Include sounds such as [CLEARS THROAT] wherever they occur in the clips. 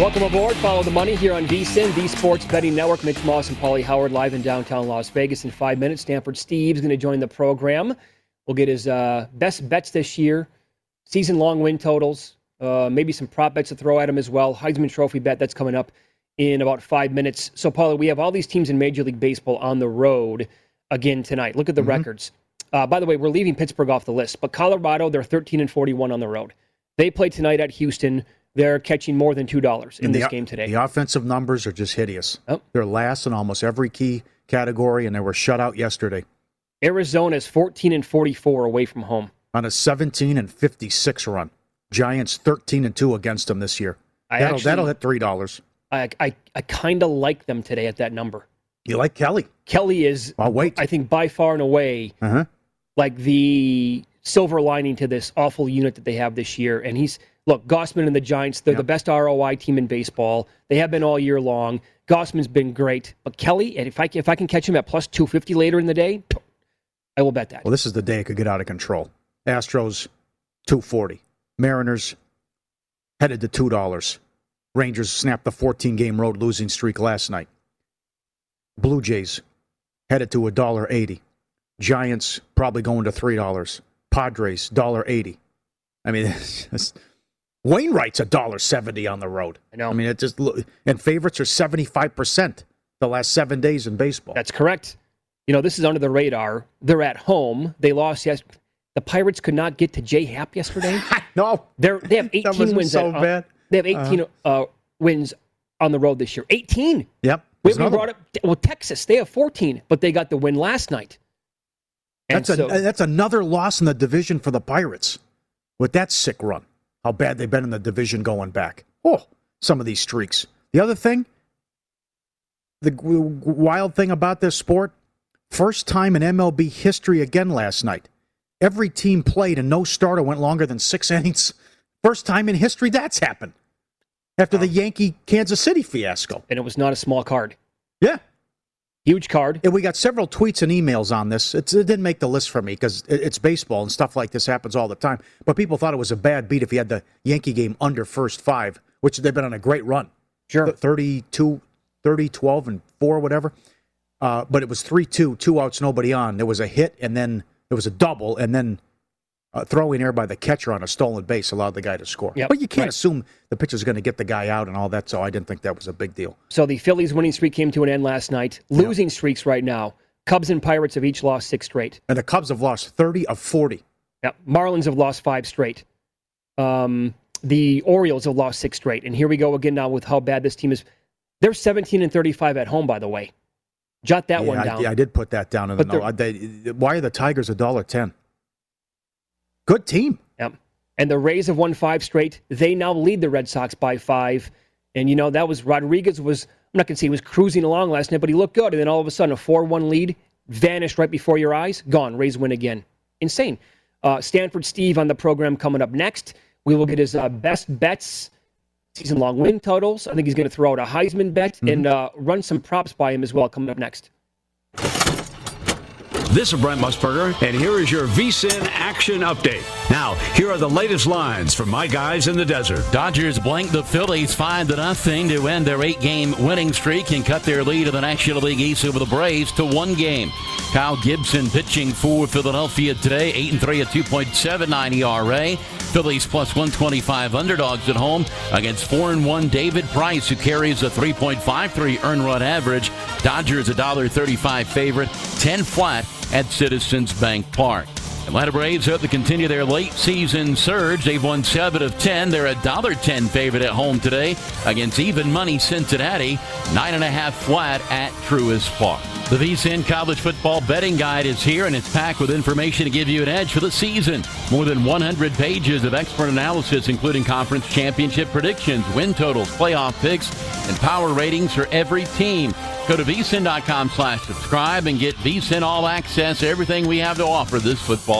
Welcome aboard. Follow the money here on VSIN, the Sports Betting Network. Mitch Moss and Paulie Howard live in downtown Las Vegas in five minutes. Stanford Steve's going to join the program. We'll get his uh, best bets this year, season long win totals, uh, maybe some prop bets to throw at him as well. Heisman Trophy bet that's coming up in about five minutes. So, Paulie, we have all these teams in Major League Baseball on the road again tonight. Look at the mm-hmm. records. Uh, by the way, we're leaving Pittsburgh off the list, but Colorado, they're 13 and 41 on the road. They play tonight at Houston they're catching more than two dollars in this the, game today. The offensive numbers are just hideous. Oh. They're last in almost every key category, and they were shut out yesterday. Arizona is 14 and 44 away from home on a 17 and 56 run. Giants 13 and two against them this year. I that'll, actually, that'll hit three dollars. I I, I kind of like them today at that number. You like Kelly? Kelly is. I'll wait. I think by far and away, uh-huh. like the silver lining to this awful unit that they have this year, and he's look, Gausman and the Giants, they're yep. the best ROI team in baseball. They have been all year long. Gausman's been great. But Kelly, and if I, if I can catch him at plus 250 later in the day, I will bet that. Well, this is the day it could get out of control. Astros, 240. Mariners, headed to $2. Rangers snapped the 14 game road losing streak last night. Blue Jays, headed to $1.80. Giants, probably going to $3. Padres, $1.80. I mean, [LAUGHS] it's, Wainwright's a dollar seventy on the road. I know. I mean, it just and favorites are seventy five percent the last seven days in baseball. That's correct. You know, this is under the radar. They're at home. They lost yes. The Pirates could not get to J Happ yesterday. [LAUGHS] no, they're they have [LAUGHS] eighteen wins. So at, bad. They have 18 uh-huh. uh, wins on the road this year. Eighteen. Yep. We, we brought up well Texas. They have fourteen, but they got the win last night. And that's so, a that's another loss in the division for the Pirates with that sick run how bad they've been in the division going back. Oh, some of these streaks. The other thing, the wild thing about this sport, first time in MLB history again last night. Every team played and no starter went longer than six [LAUGHS] innings. First time in history that's happened after the Yankee Kansas City fiasco. And it was not a small card. Yeah, Huge card. And we got several tweets and emails on this. It's, it didn't make the list for me because it's baseball and stuff like this happens all the time. But people thought it was a bad beat if you had the Yankee game under first five, which they've been on a great run. Sure. 32, 30, 12, and 4, whatever. Uh, but it was 3 2, two outs, nobody on. There was a hit, and then there was a double, and then uh, throwing error by the catcher on a stolen base allowed the guy to score. Yep. But you can't Right. assume the pitcher's going to get the guy out and all that, so I didn't think that was a big deal. So the Phillies winning streak came to an end last night. Losing streaks right now. Cubs and Pirates have each lost six straight. And the Cubs have lost 30 of 40. Yeah, Marlins have lost five straight. Um, the Orioles have lost six straight, and here we go again now with how bad this team is. They're 17 and 35 at home, by the way. Jot that yeah, one I, down. yeah, I did put that down in the But they're- note. They- why are the Tigers a dollar ten? Good team. Yep. And the Rays have won five straight. They now lead the Red Sox by five. And you know that was Rodriguez was I'm not gonna say he was cruising along last night, but he looked good. And then all of a sudden a four-one lead vanished right before your eyes. Gone. Rays win again. Insane. Uh, Stanford Steve on the program coming up next. We will get his uh, best bets, season-long win totals. I think he's going to throw out a Heisman bet and uh, run some props by him as well. Coming up next. This is Brent Musburger, and here is your VSIN action update. Now, here are the latest lines from my guys in the desert. Dodgers blank the Phillies 5 to nothing to end their eight game winning streak and cut their lead in the National League East over the Braves to one game. Kyle Gibson pitching for Philadelphia today, 8 and 3 at 2.79 ERA. Phillies plus 125 underdogs at home against 4 and 1 David Price, who carries a 3.53 earn run average. Dodgers a $1.35 favorite, 10 flat at Citizens Bank Park. Atlanta Braves hope to continue their late season surge. They've won 7 of 10. They're a $1.10 favorite at home today against even money Cincinnati. 9.5 flat at Truist Park. The VSIN College Football Betting Guide is here and it's packed with information to give you an edge for the season. More than 100 pages of expert analysis, including conference championship predictions, win totals, playoff picks, and power ratings for every team. Go to vsin.com slash subscribe and get vsin all access everything we have to offer this football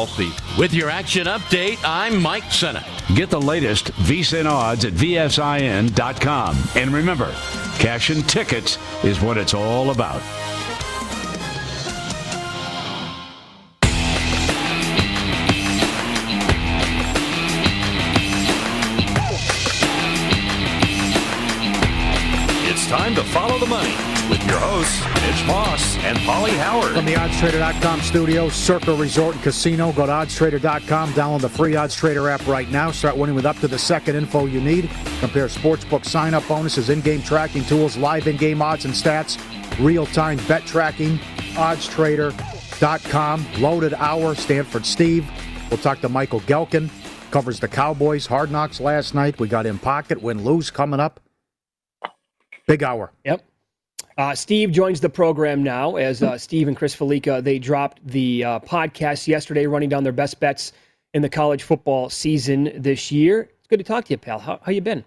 With your action update, I'm Mike Senna. Get the latest VSIN odds at VSIN.com. And remember, cash and tickets is what it's all about. It's time to follow the money with your hosts, Mitch Moss and Polly Howard. From the OddsTrader.com studio, Circle Resort and Casino. Go to OddsTrader.com. Download the free OddsTrader app right now. Start winning with up to the second info you need. Compare sportsbook sign-up bonuses, in-game tracking tools, live in-game odds and stats, real-time bet tracking. OddsTrader.com. Loaded hour. Stanford Steve. We'll talk to Michael Gehlken. Covers the Cowboys. Hard knocks last night. We got in pocket. Win lose coming up. Big hour. Yep. Uh, Steve joins the program now as uh, Steve and Chris Fallica. They dropped the uh, podcast yesterday, running down their best bets in the college football season this year. It's good to talk to you, pal. How, how you been?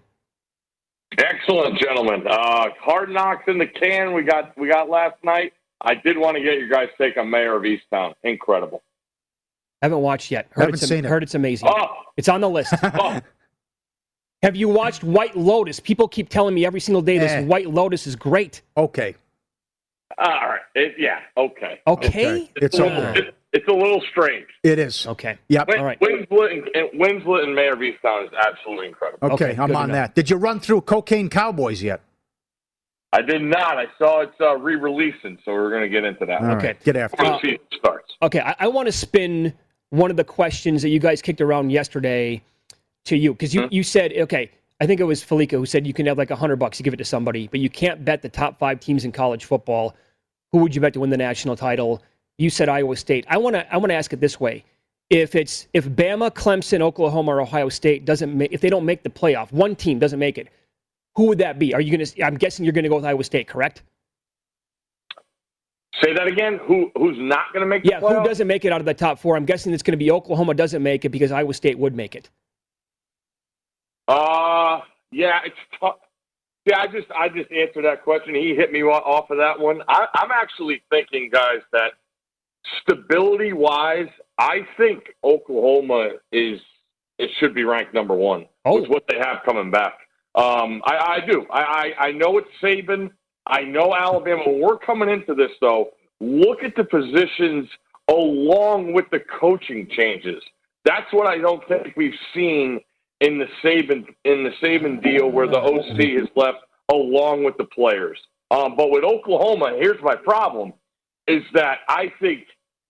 Excellent, gentlemen. Uh, hard knocks in the can. We got we got last night. I did want to get your guys' take on Mare of Easttown. Incredible. Haven't watched yet. Heard Haven't it's, seen it. Heard it's amazing. Oh, It's on the list. [LAUGHS] oh, Have you watched White Lotus? People keep telling me every single day this Eh. White Lotus is great. Okay. all right. It, yeah. Okay. Okay. It's a over. little, it, it's a little strange. It is. Okay. Yep. Win, All right. Winslet and, and Winslet and Mare of Easttown is absolutely incredible. Okay, Okay, I'm on to know. that. Did you run through Cocaine Cowboys yet? I did not. I saw it's uh, re-releasing, so we're going to get into that. All Okay. right, get after Before it. the starts. Okay. I, I want to spin one of the questions that you guys kicked around yesterday to you because you, hmm. you said, okay, I think it was Fallica who said you can have like a hundred bucks to give it to somebody, but you can't bet the top five teams in college football. Who would you bet to win the national title? You said Iowa State. I want to I want to ask it this way: if it's if Bama, Clemson, Oklahoma, or Ohio State doesn't make if they don't make the playoff, one team doesn't make it, who would that be? Are you going to? I'm guessing you're going to go with Iowa State, correct? Say that again. Who who's not going to make the Yeah. the Who doesn't make it out of the top four? I'm guessing it's going to be Oklahoma doesn't make it because Iowa State would make it. Uh, yeah, it's tough. Yeah, I just I just answered that question. He hit me off of that one. I, I'm actually thinking, guys, that stability wise, I think Oklahoma is it should be ranked number one Oh. with what they have coming back. Um, I, I do. I, I I know it's Saban. I know Alabama. When we're coming into this though, look at the positions along with the coaching changes. That's what I don't think we've seen in the Saban in the Saban deal where the OC is left along with the players. Um, but with Oklahoma, here's my problem: is that I think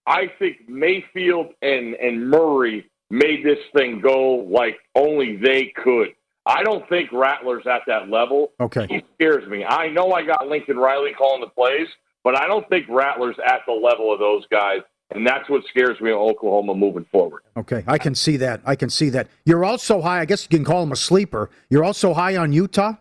I think Mayfield and and Murray made this thing go like only they could. I don't think Rattler's at that level. Okay. He scares me. I know I got Lincoln Riley calling the plays, but I don't think Rattler's at the level of those guys. And that's what scares me in Oklahoma moving forward. Okay, I can see that. I can see that. You're also high. I guess you can call him a sleeper. You're also high on Utah.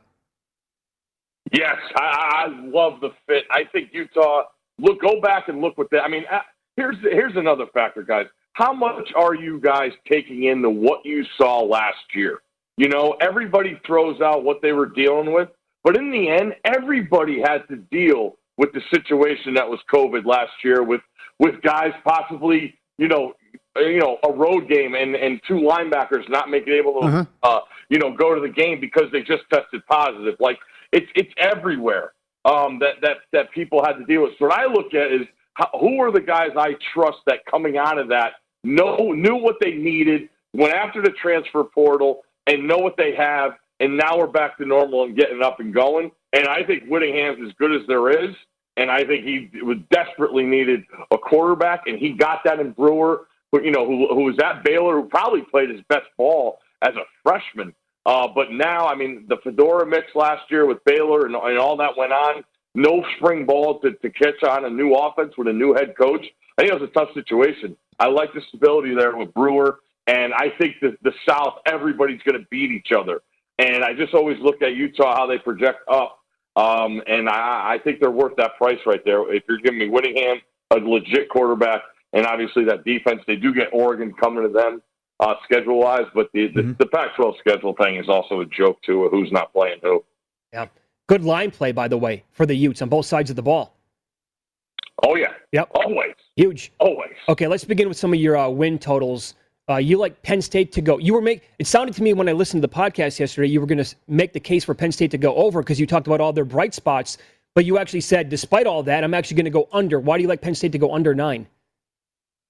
Yes, I, I love the fit. I think Utah. Look, go back and look what that. I mean, uh, here's here's another factor, guys. How much are you guys taking into what you saw last year? You know, everybody throws out what they were dealing with, but in the end, everybody had to deal with the situation that was COVID last year with with guys possibly, you know, you know, a road game and and two linebackers not making able to, uh-huh. uh, you know, go to the game because they just tested positive. Like it's it's everywhere um, that that that people had to deal with. So what I look at is how, who are the guys I trust that coming out of that know knew what they needed, went after the transfer portal, and know what they have, and now we're back to normal and getting up and going. And I think Whittingham's as good as there is and I think he was desperately needed a quarterback, and he got that in Brewer, who, you know, who, who was at Baylor, who probably played his best ball as a freshman. Uh, but now, I mean, the Fedora mix last year with Baylor and, and all that went on, no spring ball to, to catch on a new offense with a new head coach. I think it was a tough situation. I like the stability there with Brewer, and I think the South, everybody's going to beat each other. And I just always look at Utah, how they project up um, and I, I think they're worth that price right there. If you're giving me Whittingham, a legit quarterback, and obviously that defense, they do get Oregon coming to them uh, schedule wise, but the, mm-hmm. the, the Pac 12 schedule thing is also a joke, too, who's not playing who. Yeah. Good line play, by the way, for the Utes on both sides of the ball. Oh, yeah. Yep. Always. Huge. Always. Okay, let's begin with some of your uh, win totals uh, you like Penn State to go. You were make. It sounded to me when I listened to the podcast yesterday, you were going to make the case for Penn State to go over because you talked about all their bright spots. But you actually said, despite all that, I'm actually going to go under. Why do you like Penn State to go under nine?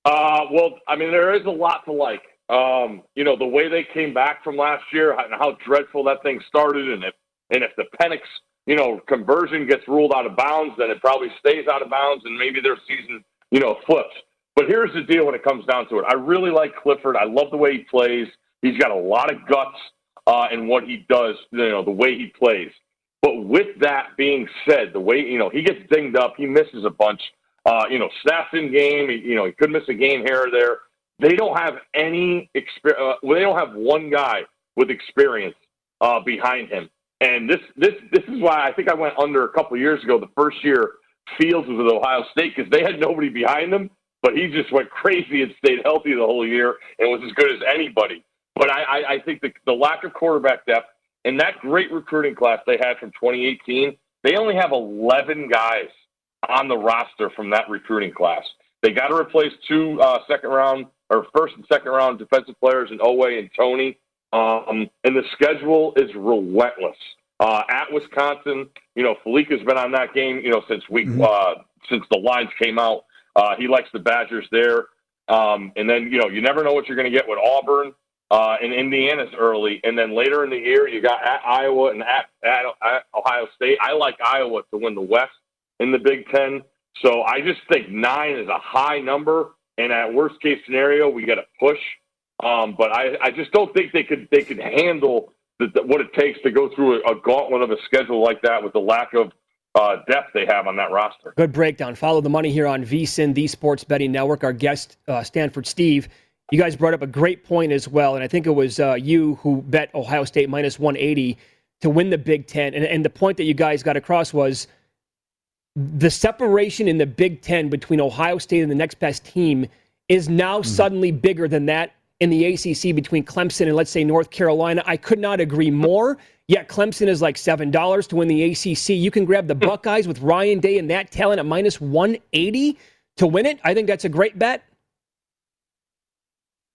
Uh, well, I mean, there is a lot to like. Um, you know, the way they came back from last year and how dreadful that thing started, and if and if the Penix, you know, conversion gets ruled out of bounds, then it probably stays out of bounds, and maybe their season, you know, flips. But here's the deal when it comes down to it. I really like Clifford. I love the way he plays. He's got a lot of guts uh, in what he does, you know, the way he plays. But with that being said, the way, you know, he gets dinged up, he misses a bunch. Uh, you know, snaps in game, you know, he could miss a game here or there. They don't have any experience. Uh, they don't have one guy with experience uh, behind him. And this, this, this is why I think I went under a couple years ago. The first year Fields was with Ohio State because they had nobody behind them but he just went crazy and stayed healthy the whole year and was as good as anybody. But I, I, I think the, the lack of quarterback depth and that great recruiting class they had from 2018, they only have 11 guys on the roster from that recruiting class. They got to replace two uh, second round or first and second round defensive players in Oweh and Toney. Um, and the schedule is relentless. Uh, at Wisconsin, you know, Felic has been on that game, you know, since week mm-hmm. uh, since the lines came out. Uh, he likes the Badgers there. Um, and then, you know, you never know what you're going to get with Auburn uh, and Indiana's early. And then later in the year, you got at Iowa and at, at, at Ohio State. I like Iowa to win the West in the Big Ten. So I just think nine is a high number. And at worst case scenario, we get a push. Um, but I, I just don't think they could they could handle the, the, what it takes to go through a, a gauntlet of a schedule like that with the lack of uh, depth they have on that roster. Good breakdown. Follow the money here on VSIN, the Sports Betting Network. Our guest, uh, Stanford Steve. You guys brought up a great point as well, and I think it was uh, you who bet Ohio State minus 180 to win the Big Ten. And, and the point that you guys got across was the separation in the Big Ten between Ohio State and the next best team is now mm. suddenly bigger than that in the ACC between Clemson and, let's say, North Carolina. I could not agree more. Yet Clemson is like seven dollars to win the ACC. You can grab the hmm. Buckeyes with Ryan Day and that talent at minus one eighty to win it. I think that's a great bet.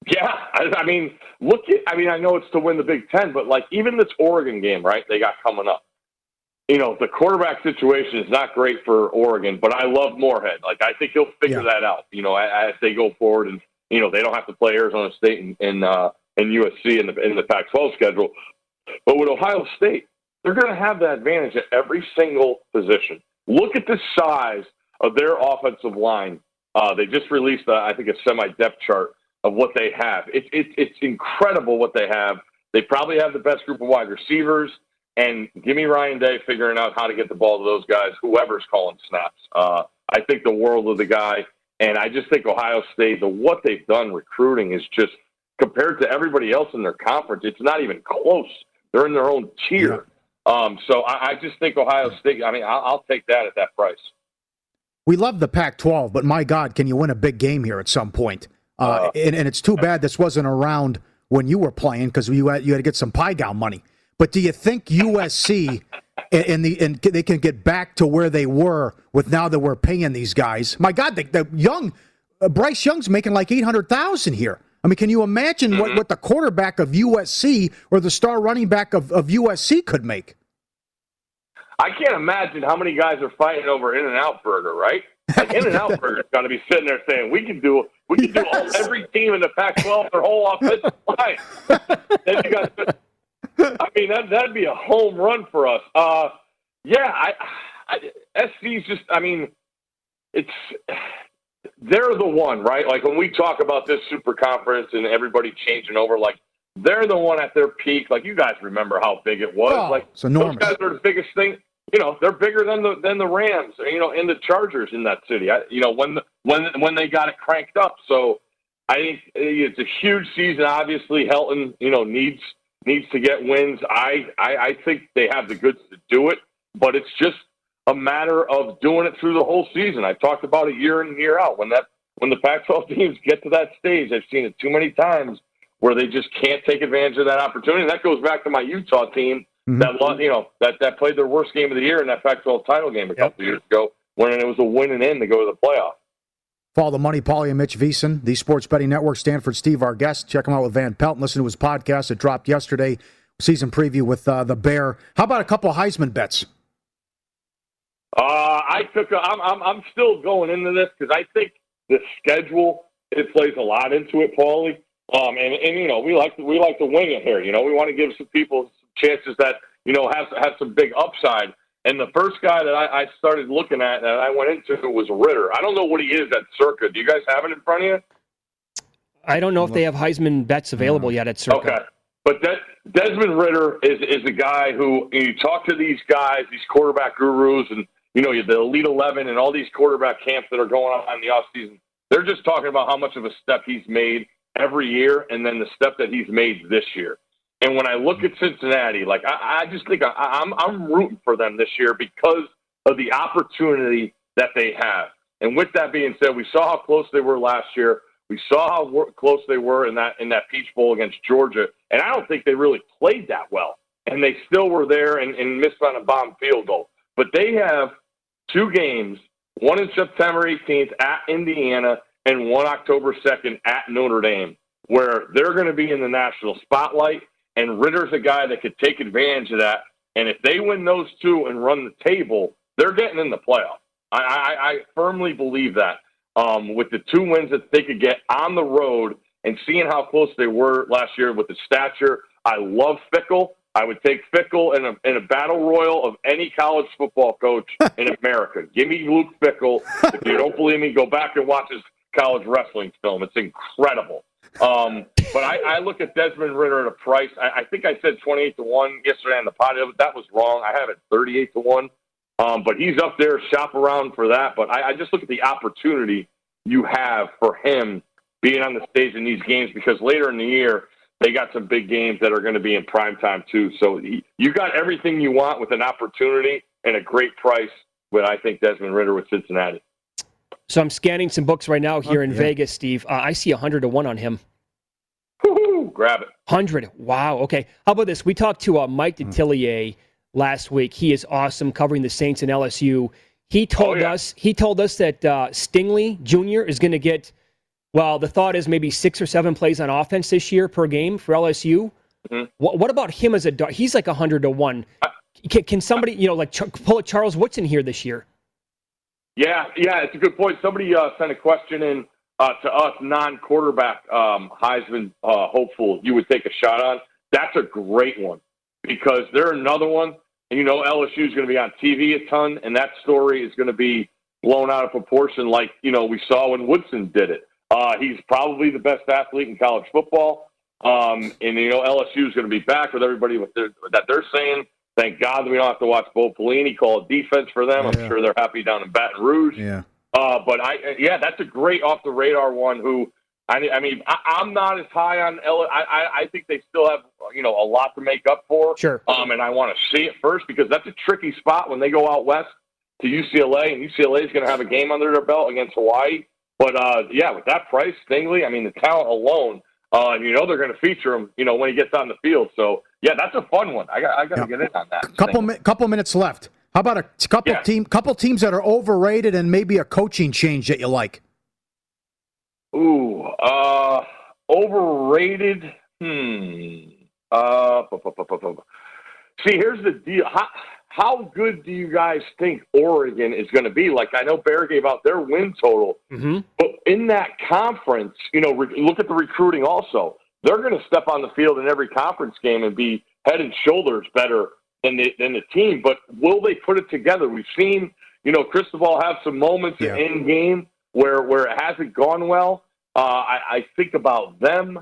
Yeah, I, I mean, look at. I mean, I know it's to win the Big Ten, but like even this Oregon game, right? They got coming up. You know, the quarterback situation is not great for Oregon, but I love Moorhead. Like I think he'll figure yeah. that out. You know, as, as they go forward, and you know they don't have to play Arizona State and and, uh, and USC in the in the Pac-12 schedule. But with Ohio State, they're going to have that advantage at every single position. Look at the size of their offensive line. Uh, they just released, uh, I think, a semi depth chart of what they have. It, it, it's incredible what they have. They probably have the best group of wide receivers. And give me Ryan Day figuring out how to get the ball to those guys, whoever's calling snaps. Uh, I think the world of the guy. And I just think Ohio State, the what they've done recruiting is just compared to everybody else in their conference, it's not even close. They're in their own tier. Yeah. Um, so I, I, just think Ohio State. I mean, I'll, I'll take that at that price. We love the Pac-12, but my God, can you win a big game here at some point? Uh, uh, and, and, it's too bad this wasn't around when you were playing because you had you had to get some pie gown money. But do you think USC and, [LAUGHS] the and they can get back to where they were with now that we're paying these guys? My God, the, the young uh, Bryce Young's making like eight hundred thousand here. I mean, can you imagine mm-hmm. what, what the quarterback of USC or the star running back of, of USC could make? I can't imagine how many guys are fighting over In and Out Burger, right? Like In and Out [LAUGHS] Burger's got to be sitting there saying, "We can do, we can do all, every team in the Pac-12 their whole offensive line." [LAUGHS] then you got I mean, that that'd be a home run for us. Uh, yeah, I, I SC's just. I mean, it's they're the one, right? Like when we talk about this super conference and everybody changing over, like they're the one at their peak. Like you guys remember how big it was. Oh, like it's enormous. those guys are the biggest thing. You know, they're bigger than the than the Rams. You know, and the Chargers in that city. I, you know, when the, when when they got it cranked up. So I think it's a huge season. Obviously, Helton, you know, needs needs to get wins. I, I, I think they have the goods to do it, but it's just a matter of doing it through the whole season. I've talked about it year in and year out. When that when the Pac-12 [LAUGHS] teams get to that stage, I've seen it too many times where they just can't take advantage of that opportunity. And that goes back to my Utah team mm-hmm. that you know that that played their worst game of the year in that Pac-12 title game a couple yep. years ago when it was a win and in to go to the playoff. Follow the Money, Paulie and Mitch VSiN, the Sports Betting Network. Stanford Steve, our guest. Check him out with Van Pelt. Listen to his podcast. It dropped yesterday. Season preview with uh, the Bear. How about a couple Heisman bets? Uh, I took. A, I'm, I'm I'm still going into this because I think the schedule it plays a lot into it, Paulie. Um, and and you know we like to, we like to wing it here. You know we want to give some people some chances that you know have have some big upside. And the first guy that I, I started looking at that I went into was Ridder. I don't know what he is at Circa. Do you guys have it in front of you? I don't know if they have Heisman bets available yet at Circa. Okay. But De- Desmond Ridder is, is a guy who you talk to these guys, these quarterback gurus, and you know the Elite Eleven and all these quarterback camps that are going on in the off season. They're just talking about how much of a step he's made every year, and then the step that he's made this year. And when I look at Cincinnati, like I, I just think I, I'm I'm rooting for them this year because of the opportunity that they have. And with that being said, we saw how close they were last year. We saw how close they were in that in that Peach Bowl against Georgia, and I don't think they really played that well. And they still were there and, and missed on a bomb field goal. But they have two games: one in September 18th at Indiana, and one October 2nd at Notre Dame, where they're going to be in the national spotlight and Ridder's a guy that could take advantage of that. And if they win those two and run the table, they're getting in the playoff. I, I, I firmly believe that. Um, with the two wins that they could get on the road and seeing how close they were last year with the stature, I love Fickell. I would take Fickell in a, in a battle royal of any college football coach in [LAUGHS] America. Give me Luke Fickell. If you don't believe me, go back and watch his college wrestling film. It's incredible. Um, but I, I, look at Desmond Ridder at a price. I, I, think I said 28 to 1 yesterday on the pod. That was wrong. I have it 38 to 1. Um, but he's up there, shop around for that. But I, I just look at the opportunity you have for him being on the stage in these games because later in the year, they got some big games that are going to be in prime time too. So he, you got everything you want with an opportunity and a great price with I think Desmond Ridder with Cincinnati. So I'm scanning some books right now here in Vegas, Steve. Uh, I see 100 to 1 on him. Woo-hoo, grab it. 100. Wow. Okay. How about this? We talked to uh, Mike hmm. Detillier last week. He is awesome covering the Saints and LSU. He told oh, yeah. us he told us that uh, Stingley Jr. is going to get well, the thought is maybe 6 or 7 plays on offense this year per game for LSU. Mm-hmm. What, what, about him as a he's like 100 to 1. Can, can somebody, you know, like pull a Charles Woodson here this year? Yeah, yeah, it's a good point. Somebody uh, sent a question in uh, to us, non-quarterback um, Heisman uh, hopeful. You would take a shot on. That's a great one because they're another one, and you know LSU is going to be on TV a ton, and that story is going to be blown out of proportion, like you know we saw when Woodson did it. Uh, he's probably the best athlete in college football. Um, and you know LSU is going to be back with everybody with their, that they're saying. Thank God that we don't have to watch Bo Pelini call defense for them. I'm sure they're happy down in Baton Rouge. Yeah. Uh, but I, yeah, that's a great off the radar one. Who I, I mean, I, am not as high on L. I, I think they still have you know a lot to make up for. Sure. Um, and I want to see it first because that's a tricky spot when they go out west to UCLA, and UCLA is going to have a game under their belt against Hawaii. But uh, yeah, with that price, Stingley, I mean, the talent alone, uh, you know, they're going to feature him. You know, when he gets on the field. So yeah, that's a fun one. I got, I got to yeah. get in on that. Couple, mi- couple minutes left. How about a couple yeah. team, couple teams that are overrated and maybe a coaching change that you like? Ooh, uh, overrated. Hmm. Uh, see, here's the deal. How, how good do you guys think Oregon is going to be? Like, I know Bear gave out their win total, mm-hmm. but in that conference, you know, re- look at the recruiting also. They're going to step on the field in every conference game and be head and shoulders better than the, than the team. But will they put it together? We've seen, you know, Cristobal have some moments yeah. in game where where it hasn't gone well. Uh, I, I think about them.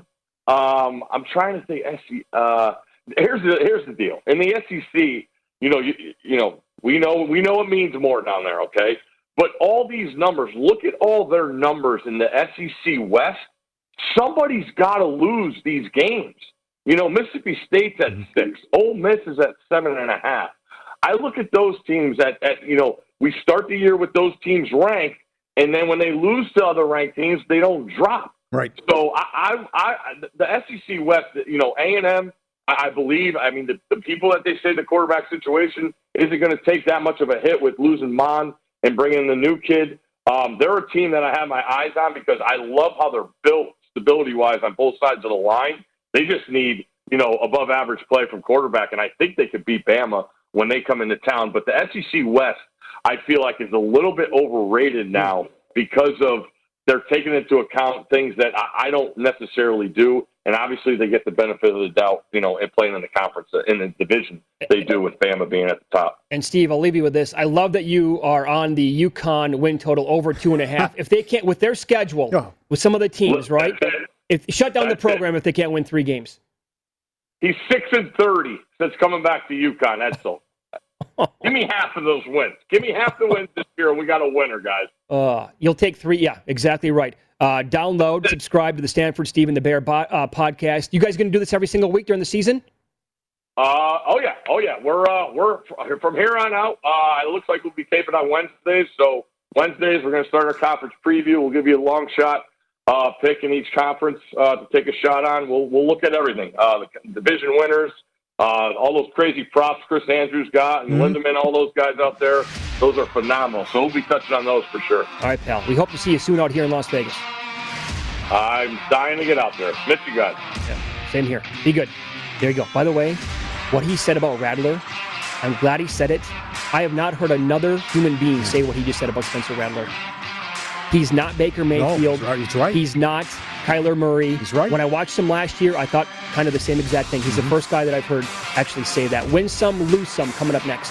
Um, I'm trying to think. Uh, here's the here's the deal. In the SEC, you know, you, you know, we know we know it means more down there. Okay, but all these numbers. Look at all their numbers in the SEC West. Somebody's got to lose these games. You know, Mississippi State's at mm-hmm. six. Ole Miss is at seven and a half. I look at those teams at, at you know, we start the year with those teams ranked, and then when they lose to other ranked teams, they don't drop. Right. So I, I, I the SEC West, you know, A and M. I believe. I mean, the, the people that they say the quarterback situation isn't going to take that much of a hit with losing Mond and bringing in the new kid. Um, they're a team that I have my eyes on because I love how they're built stability wise on both sides of the line. They just need, you know, above average play from quarterback, and I think they could beat Bama when they come into town. But the SEC West, I feel like, is a little bit overrated now because of they're taking into account things that I, I don't necessarily do. And obviously, they get the benefit of the doubt, you know, in playing in the conference, in the division they do with Bama being at the top. And Steve, I'll leave you with this. I love that you are on the UConn win total over two and a half. if they can't, with their schedule, with some of the teams, right? If shut down That's the program it. if they can't win three games. He's six and thirty since coming back to UConn. Edsall. [LAUGHS] Give me half of those wins. Give me half the wins this year, and we got a winner, guys. Uh, you'll take three. Yeah, exactly right. Uh, download, subscribe to the Stanford Stephen the Bear bo- uh, podcast. You guys going to do this every single week during the season? Uh, oh yeah, oh yeah. We're uh, we're from here on out. Uh, it looks like we'll be taping on Wednesdays. So Wednesdays we're going to start our conference preview. We'll give you a long shot uh, pick in each conference uh, to take a shot on. We'll we'll look at everything. Uh, the division winners, uh, all those crazy props Chris Andrews got, and mm-hmm. Lindemann, all those guys out there. Those are phenomenal. So we'll be touching on those for sure. All right, pal. We hope to see you soon out here in Las Vegas. I'm dying to get out there. Miss you guys. Yeah, same here. Be good. There you go. By the way, what he said about Rattler, I'm glad he said it. I have not heard another human being say what he just said about Spencer Rattler. He's not Baker Mayfield. No, he's right. He's not Kyler Murray. He's right. When I watched him last year, I thought kind of the same exact thing. He's mm-hmm. the first guy that I've heard actually say that. Win some, lose some. Coming up next.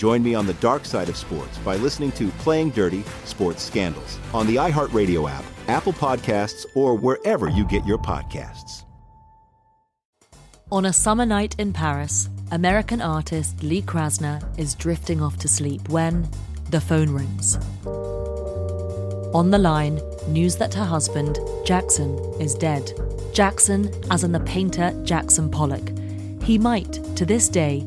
Join me on the dark side of sports by listening to Playing Dirty Sports Scandals on the iHeartRadio app, Apple Podcasts, or wherever you get your podcasts. On a summer night in Paris, American artist Lee Krasner is drifting off to sleep when the phone rings. On the line, news that her husband, Jackson, is dead. Jackson, as in the painter Jackson Pollock. He might, to this day,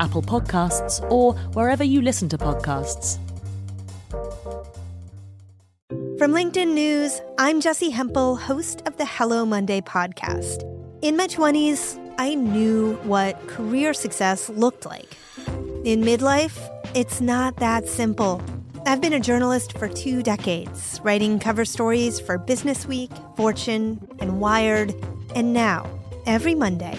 Apple Podcasts, or wherever you listen to podcasts. From LinkedIn News, I'm Jessi Hempel, host of the Hello Monday podcast. In my 20s, I knew what career success looked like. In midlife, it's not that simple. I've been a journalist for two decades, writing cover stories for Business Week, Fortune, and Wired. And now, every Monday,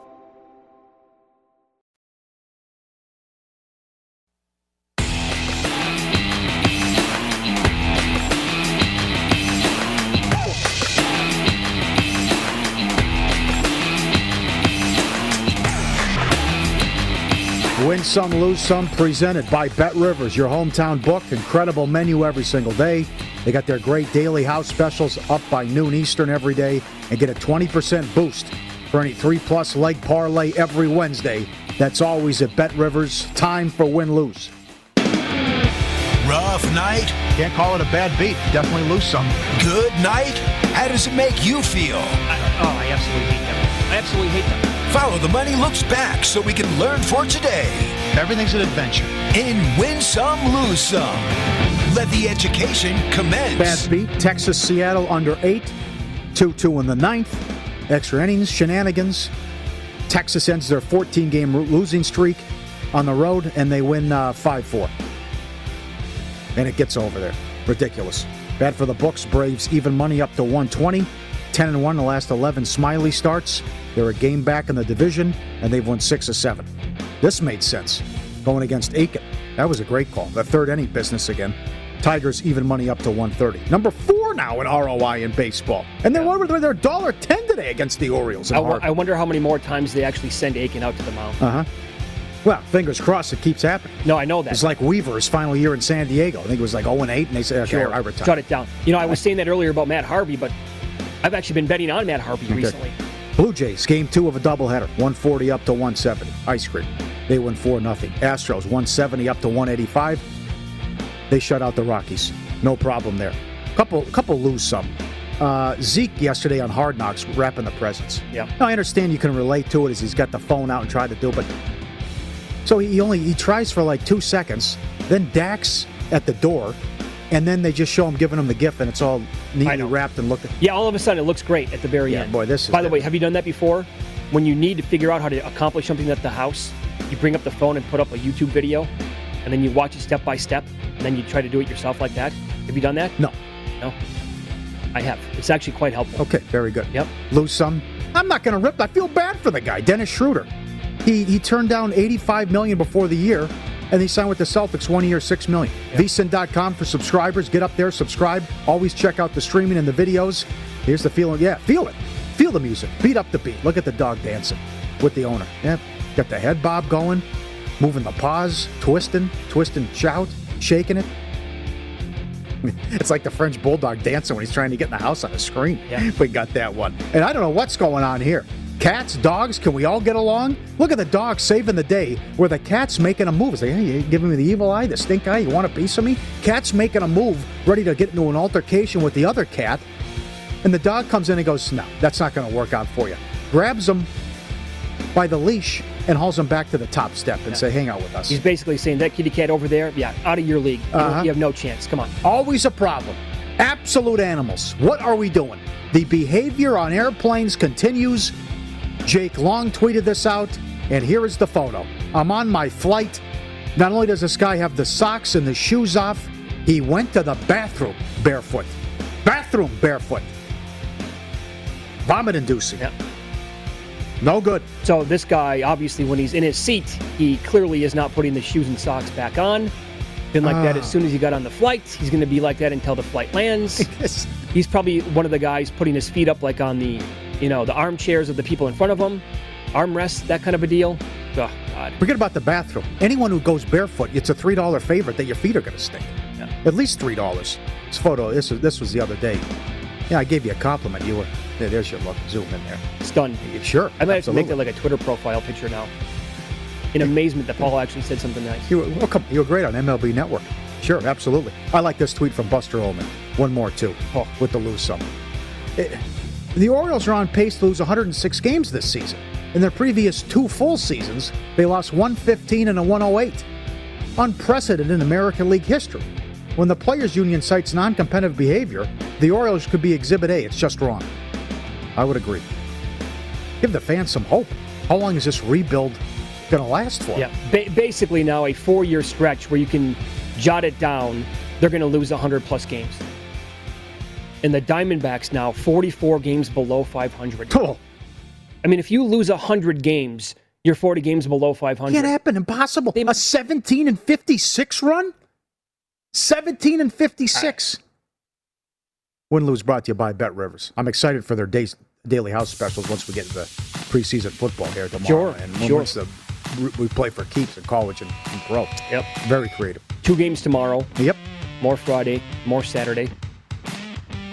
Win some, lose some, presented by Bet Rivers, your hometown book. Incredible menu every single day. They got their great daily house specials up by noon Eastern every day and get a 20% boost for any three plus leg parlay every Wednesday. That's always at Bet Rivers. Time for win lose. Rough night? Can't call it a bad beat. Definitely lose some. Good night? How does it make you feel? I, oh, I absolutely hate them. I absolutely hate them. Follow the money looks back so we can learn for today. Everything's an adventure. In Win Some, Lose Some. Let the education commence. Bad beat. Texas, Seattle under eight. 2 2 in the ninth. Extra innings, shenanigans. Texas ends their 14 game losing streak on the road and they win 5 uh, 4. And it gets over there. Ridiculous. Bad for the books. Braves even money up to 120. 10 and 1 the last 11 Smyly starts. They're a game back in the division, and they've won six or seven. This made sense. Going against Akin. That was a great call. The third inning business again. Tigers even money up to 130. Number four now in ROI in baseball. And they're over their dollar ten today against the Orioles. I, w- I wonder how many more times they actually send Akin out to the mound. Uh huh. Well, fingers crossed it keeps happening. No, I know that. It's like Weaver's final year in San Diego. I think it was like 0 and 8, and they said, okay, sure. I retire. Shut it down. You know, I was saying that earlier about Matt Harvey, but I've actually been betting on Matt Harvey okay. recently. Blue Jays, game two of a doubleheader, 140 up to 170. Ice cream. They win 4 0. Astros, 170 up to 185. They shut out the Rockies. No problem there. Couple, couple lose some. Uh, Zeke yesterday on Hard Knocks wrapping the presents. Yeah. Now, I understand you can relate to it as he's got the phone out and tried to do, it, but so he only he tries for like two seconds. Then Dax at the door and then they just show him giving him the gift, and it's all neatly wrapped and looked. Yeah, all of a sudden it looks great at the very yeah, end. Boy, this. By the way, have you done that before? When you need to figure out how to accomplish something at the house, you bring up the phone and put up a YouTube video, and then you watch it step by step, and then you try to do it yourself like that. Have you done that? No. No. I have. It's actually quite helpful. Okay, very good. Yep. Lose some. I'm not going to rip. I feel bad for the guy, Dennis Schroeder. He he turned down 85 million before the year and he signed with the Celtics one year, six million. Yep. VSIN.com for subscribers. Get up there, subscribe. Always check out the streaming and the videos. Here's the feeling. Yeah, feel it. Feel the music. Beat up the beat. Look at the dog dancing with the owner. Yeah, got the head bob going, moving the paws, twisting, twisting, shout, shaking it. [LAUGHS] It's like the French bulldog dancing when he's trying to get in the house on a screen. Yeah. We got that one. And I don't know what's going on here. Cats, dogs, can we all get along? Look at the dog saving the day where the cat's making a move. It's like, hey, you giving me the evil eye, the stink eye, you want a piece of me? Cat's making a move, ready to get into an altercation with the other cat. And the dog comes in and goes, no, that's not going to work out for you. Grabs him by the leash and hauls him back to the top step and yeah. say, hang out with us. He's basically saying that kitty cat over there, yeah, out of your league. You, uh-huh. you have no chance. Come on. Always a problem. Absolute animals. What are we doing? The behavior on airplanes continues. Jake Long tweeted this out, and here is the photo. I'm on my flight. Not only does this guy have the socks and the shoes off, he went to the bathroom barefoot. Bathroom barefoot. Vomit inducing. Yeah. No good. So this guy, obviously, when he's in his seat, he clearly is not putting the shoes and socks back on. Been like uh. that as ah. soon as he got on the flight. He's going to be like that until the flight lands. [LAUGHS] he's probably one of the guys putting his feet up like on the, you know, the armchairs of the people in front of them, armrests, that kind of a deal. Oh, God. Forget about the bathroom. Anyone who goes barefoot, it's a three dollar favorite that your feet are going to stink. Yeah. At least three dollars. This photo, this was this was the other day. Yeah, I gave you a compliment. You were there, there's your look. Zoom in there. Stunned. Sure. I might have to make it like a Twitter profile picture now. In amazement that Paul actually said something nice. You were, well, come, you were great on MLB Network. Sure, absolutely. I like this tweet from Buster Olney. One more, too, oh, with the lose some. It, eh, the Orioles are on pace to lose 106 games this season. In their previous two full seasons, they lost 115 and a 108. Unprecedented in American League history. When the Players Union cites non competitive behavior, the Orioles could be Exhibit A. It's just wrong. I would agree. Give the fans some hope. How long is this rebuild going to last for? Yeah, ba- basically now a four-year stretch where you can jot it down. They're going to lose 100 plus games. And the Diamondbacks now 44 games below 500. Oh. I mean, if you lose 100 games, you're 40 games below 500. Can't happen. Impossible. They, a 17 and 56 run? 17 and 56. Win lose brought to you by Bet Rivers. I'm excited for their days, daily house specials once we get to the preseason football here tomorrow. Sure, and sure. once the, we play for keeps in college and, and pro. Yep. Very creative. Two games tomorrow. Yep. More Friday, more Saturday.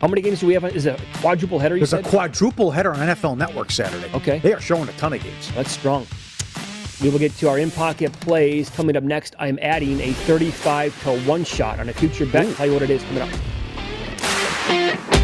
How many games do we have? Is it a quadruple header? There's said? a quadruple header on NFL Network Saturday. Okay. They are showing a ton of games. That's strong. We will get to our in pocket plays coming up next. I'm adding a 35 to 1 shot on a future bet. Ooh. Tell you what it is coming up.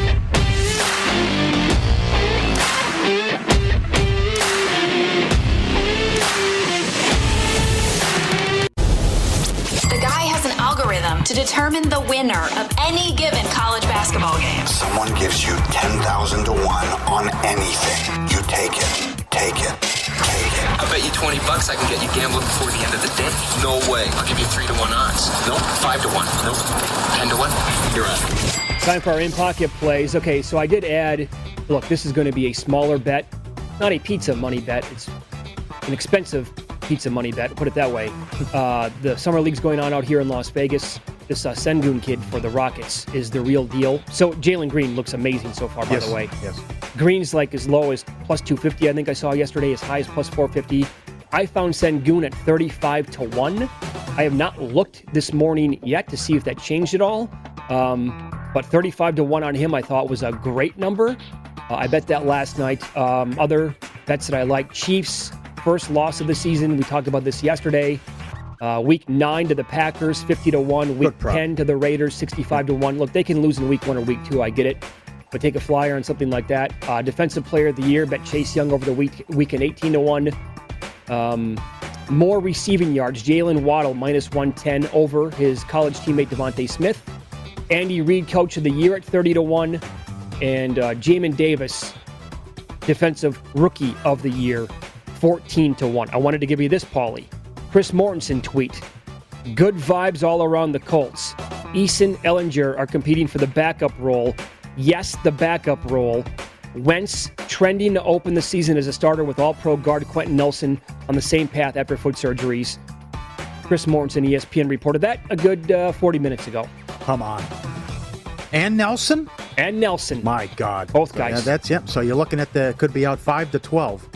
To determine the winner of any given college basketball game. Someone gives you 10,000 to 1 on anything. You take it. Take it Take it. I bet you 20 bucks I can get you gambling before the end of the day. No way. I'll give you 3 to 1 odds. Nope. 5 to 1. Nope. 10 to 1. You're on. Time for our in pocket plays. Okay, so I did add look, this is going to be a smaller bet. Not a pizza money bet. It's an expensive pizza money bet, put it that way. Uh, the Summer League's going on out here in Las Vegas this uh, Sengun kid for the Rockets is the real deal. So Jalen Green looks amazing so far, by yes. the way. Yes. Green's like as low as plus 250. I think I saw yesterday as high as plus 450. I found Sengun at 35 to 1. I have not looked this morning yet to see if that changed at all. Um, but 35 to 1 on him, I thought was a great number. Uh, I bet that last night. Um, other bets that I like Chiefs, first loss of the season. We talked about this yesterday. Uh, week nine to the Packers, 50 to 1. Week 10 to the Raiders, 65 to 1. Look, they can lose in week one or week two. I get it. But take a flyer on something like that. Uh, defensive player of the year, bet Chase Young over the week, weekend, 18 to 1. Um, more receiving yards. Jaylen Waddle, minus 110 over his college teammate DeVonta Smith. Andy Reid, coach of the year at 30 to 1. And uh, Jamin Davis, defensive rookie of the year, 14 to 1. I wanted to give you this, Paulie. Chris Mortensen tweet. Good vibes all around the Colts. Eason Ehlinger are competing for the backup role. Yes, the backup role. Wentz trending to open the season as a starter with all pro guard Quenton Nelson on the same path after foot surgeries. Chris Mortensen, ESPN, reported that a good uh, 40 minutes ago. Come on. And Nelson? And Nelson. My God. Both guys. Yeah, that's yep. So you're looking at the could be out five to twelve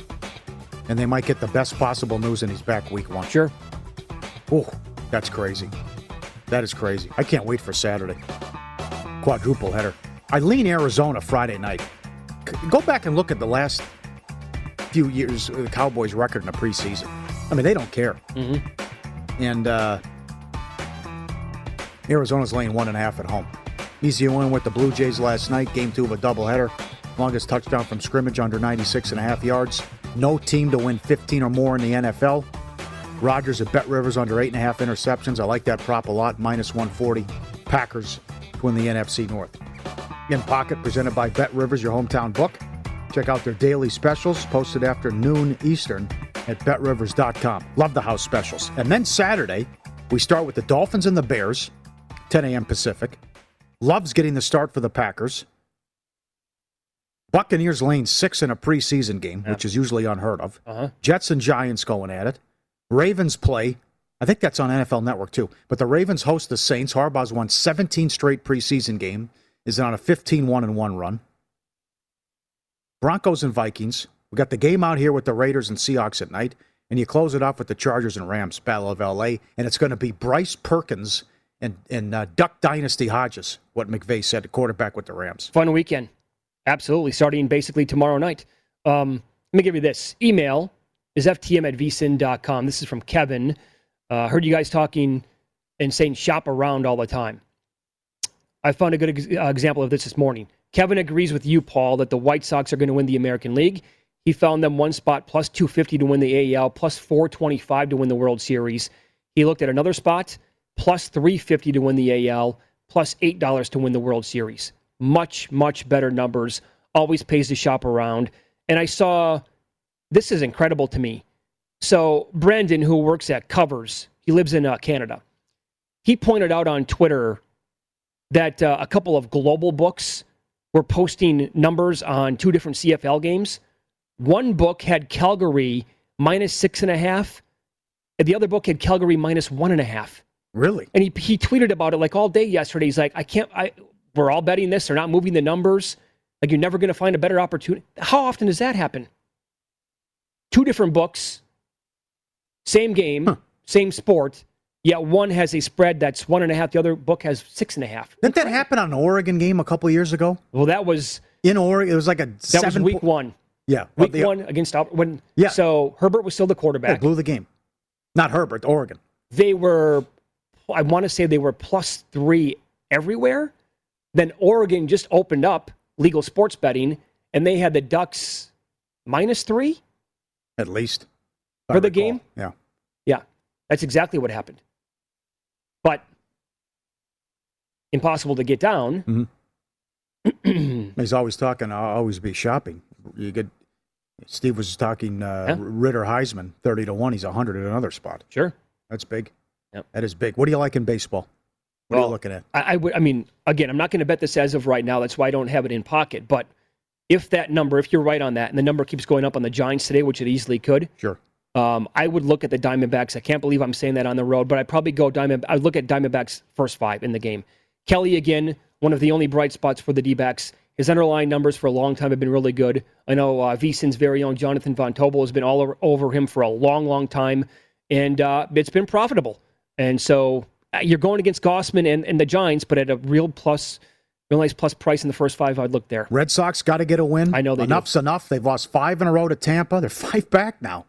and they might get the best possible news and he's back week one. Sure. Oh, that's crazy. That is crazy. I can't wait for Saturday. Quadruple header. I lean Arizona Friday night. Go back and look at the last few years of the Cowboys' record in the preseason. I mean, they don't care. Mm-hmm. And uh, Arizona's laying one and a half at home. Easy win with the Blue Jays last night, game two of a doubleheader. Longest touchdown from scrimmage under 96 and a half yards. No team to win 15 or more in the NFL. Rodgers at Bet Rivers under 8.5 interceptions. I like that prop a lot, minus 140. Packers to win the NFC North. In Pocket, presented by Bet Rivers, your hometown book. Check out their daily specials posted after noon Eastern at betrivers.com. Love the house specials. And then Saturday, we start with the Dolphins and the Bears, 10 a.m. Pacific. Love's getting the start for the Packers. Buccaneers lane six in a preseason game, which is usually unheard of. Uh-huh. Jets and Giants going at it. Ravens play. I think that's on NFL Network too. But the Ravens host the Saints. Harbaugh's won 17 straight preseason game. Is on a 15-1 and 1 run. Broncos and Vikings. We got the game out here with the Raiders and Seahawks at night, and you close it off with the Chargers and Rams Battle of LA, and it's going to be Bryce Perkins and and uh, Duck Dynasty Hodges. What McVay said, the quarterback with the Rams. Fun weekend, absolutely. Starting basically tomorrow night. Um, let me give you this email is ftm at vsin.com. This is from Kevin. Uh, heard you guys talking and saying shop around all the time. I found a good ex- uh, example of this this morning. Kevin agrees with you, Paul, that the White Sox are going to win the American League. He found them one spot plus 250 to win the AL, plus 425 to win the World Series. He looked at another spot, plus 350 to win the AL, plus $8 to win the World Series. Much, much better numbers. Always pays to shop around. And I saw this is incredible to me. So, Brandon, who works at Covers, he lives in uh, Canada, he pointed out on Twitter that uh, a couple of global books were posting numbers on two different CFL games. One book had Calgary minus six and a half, and the other book had Calgary minus one and a half. Really? And he, he tweeted about it like all day yesterday. He's like, I can't, I, we're all betting this. They're not moving the numbers. Like, you're never going to find a better opportunity. How often does that happen? Two different books, same game, huh. same sport, yet one has a spread that's one and a half. The other book has six and a half. Didn't that happen on an Oregon game a couple years ago? Well, that was in Oregon. It was like a that seven was week po- one. Yeah, week the, uh, one against when. Yeah. So Herbert was still the quarterback. They blew the game. Not Herbert, Oregon. They were, I want to say they were plus three everywhere. Then Oregon just opened up legal sports betting, and they had the Ducks minus three at least for the game. Yeah, yeah, that's exactly what happened. But impossible to get down. Mm-hmm. [CLEARS THROAT] He's always talking. I'll always be shopping. You get. Steve was talking uh, yeah. Ridder Heisman thirty to one. He's hundred at another spot. Sure, that's big. Yep. That is big. What do you like in baseball? What well, are you looking at? I, I would. I mean, again, I'm not going to bet this as of right now. That's why I don't have it in pocket. But if that number, if you're right on that, and the number keeps going up on the Giants today, which it easily could, sure. Um, I would look at the Diamondbacks. I can't believe I'm saying that on the road, but I'd probably go Diamond. I'd look at Diamondbacks first five in the game. Kelly again, one of the only bright spots for the D-backs. His underlying numbers for a long time have been really good. I know uh, VSIN's very own Jonathan Von Tobel has been all over, over him for a long, long time, and uh, it's been profitable. And so you're going against Gausman and, and the Giants, but at a real plus, real nice plus price in the first five. I'd look there. Red Sox got to get a win. I know they enough's do. enough. They've lost five in a row to Tampa. They're [LAUGHS] five back now.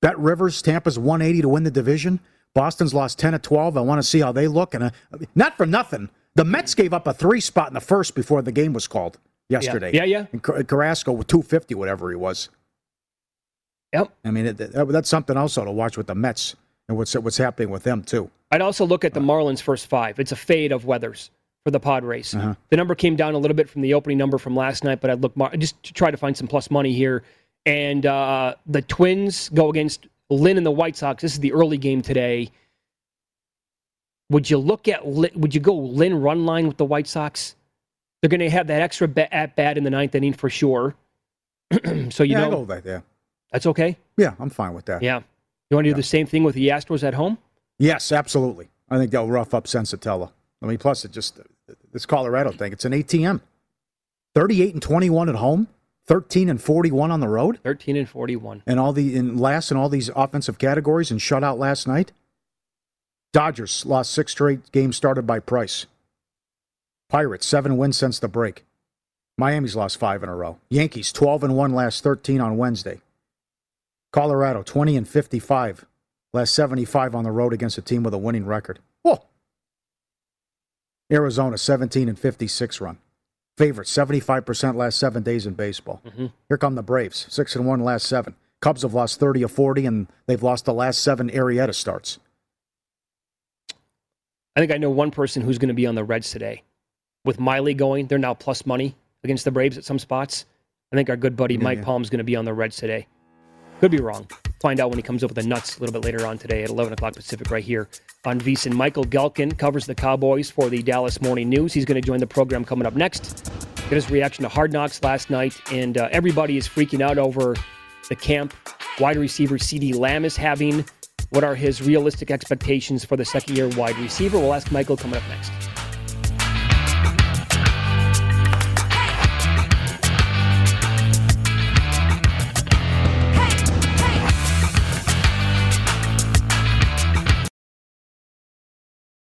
Bet Rivers, Tampa's 180 to win the division. Boston's lost 10 of 12. I want to see how they look. And uh, not for nothing, the Mets gave up a three spot in the first before the game was called yesterday. Yeah, yeah. yeah. And Carrasco with 250, whatever he was. Yep. I mean, it, it, that's something also to watch with the Mets and what's what's happening with them too. I'd also look at the Marlins first five. It's a fade of Weathers for the Padres. Uh-huh. The number came down a little bit from the opening number from last night, but I'd look mar- just to try to find some plus money here. And uh, the Twins go against Lynn and the White Sox. This is the early game today. Would you look at would you go Lynn run line with the White Sox? They're going to have that extra at bat in the ninth inning for sure. [CLEARS THROAT] so you yeah, know, that, yeah, that's okay. Yeah, I'm fine with that. Yeah, you want to yeah. do the same thing with the Astros at home? Yes, absolutely. I think they'll rough up Senzatela. I mean, plus it just this Colorado thing. It's an ATM. Thirty-eight and twenty-one at home. 13 and 41 on the road 13 and 41 and all the in last in all these offensive categories and shutout last night dodgers lost six straight games started by price pirates seven wins since the break miami's lost five in a row yankees 12 and 1 last 13 on wednesday colorado 20 and 55 last 75 on the road against a team with a winning record oh arizona 17 and 56 run Favorite, 75% last seven days in baseball. Mm-hmm. Here come the Braves, 6 and 1 last seven. Cubs have lost 30 or 40, and they've lost the last seven Arrieta starts. I think I know one person who's going to be on the Reds today. With Miley going, they're now plus money against the Braves at some spots. I think our good buddy Yeah, Mike yeah. Palm's going to be on the Reds today. Could be wrong. Find out when he comes up with the nuts a little bit later on today at 11 o'clock Pacific, right here on VSiN. Michael Gehlken covers the Cowboys for the Dallas Morning News. He's going to join the program coming up next. Get his reaction to Hard Knocks last night, and uh, everybody is freaking out over the camp wide receiver CeeDee Lamb is having. What are his realistic expectations for the second year wide receiver? We'll ask Michael coming up next.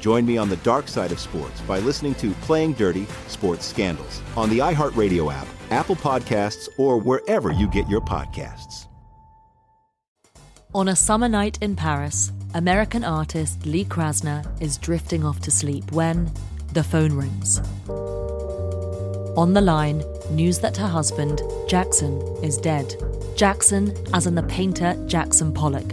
Join me on the dark side of sports by listening to Playing Dirty Sports Scandals on the iHeartRadio app, Apple Podcasts, or wherever you get your podcasts. On a summer night in Paris, American artist Lee Krasner is drifting off to sleep when the phone rings. On the line, news that her husband, Jackson, is dead. Jackson, as in the painter Jackson Pollock.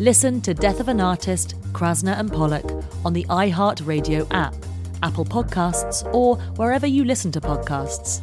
Listen to Death of an Artist, Krasner and Pollock on the iHeartRadio app, Apple Podcasts, or wherever you listen to podcasts.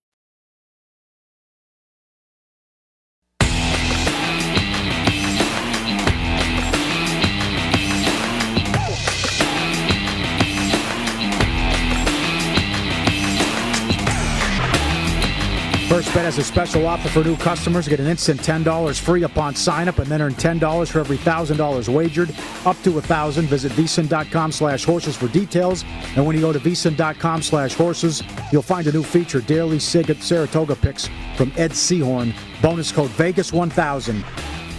First Bet has a special offer for new customers. Get an instant $10 free upon sign up and then earn $10 for every $1,000 wagered. Up to 1000 Visit vsin.com slash horses for details. And when you go to vsin.com slash horses, you'll find a new feature, Daily Sig- Saratoga picks from Ed Seahorn. Bonus code Vegas1000.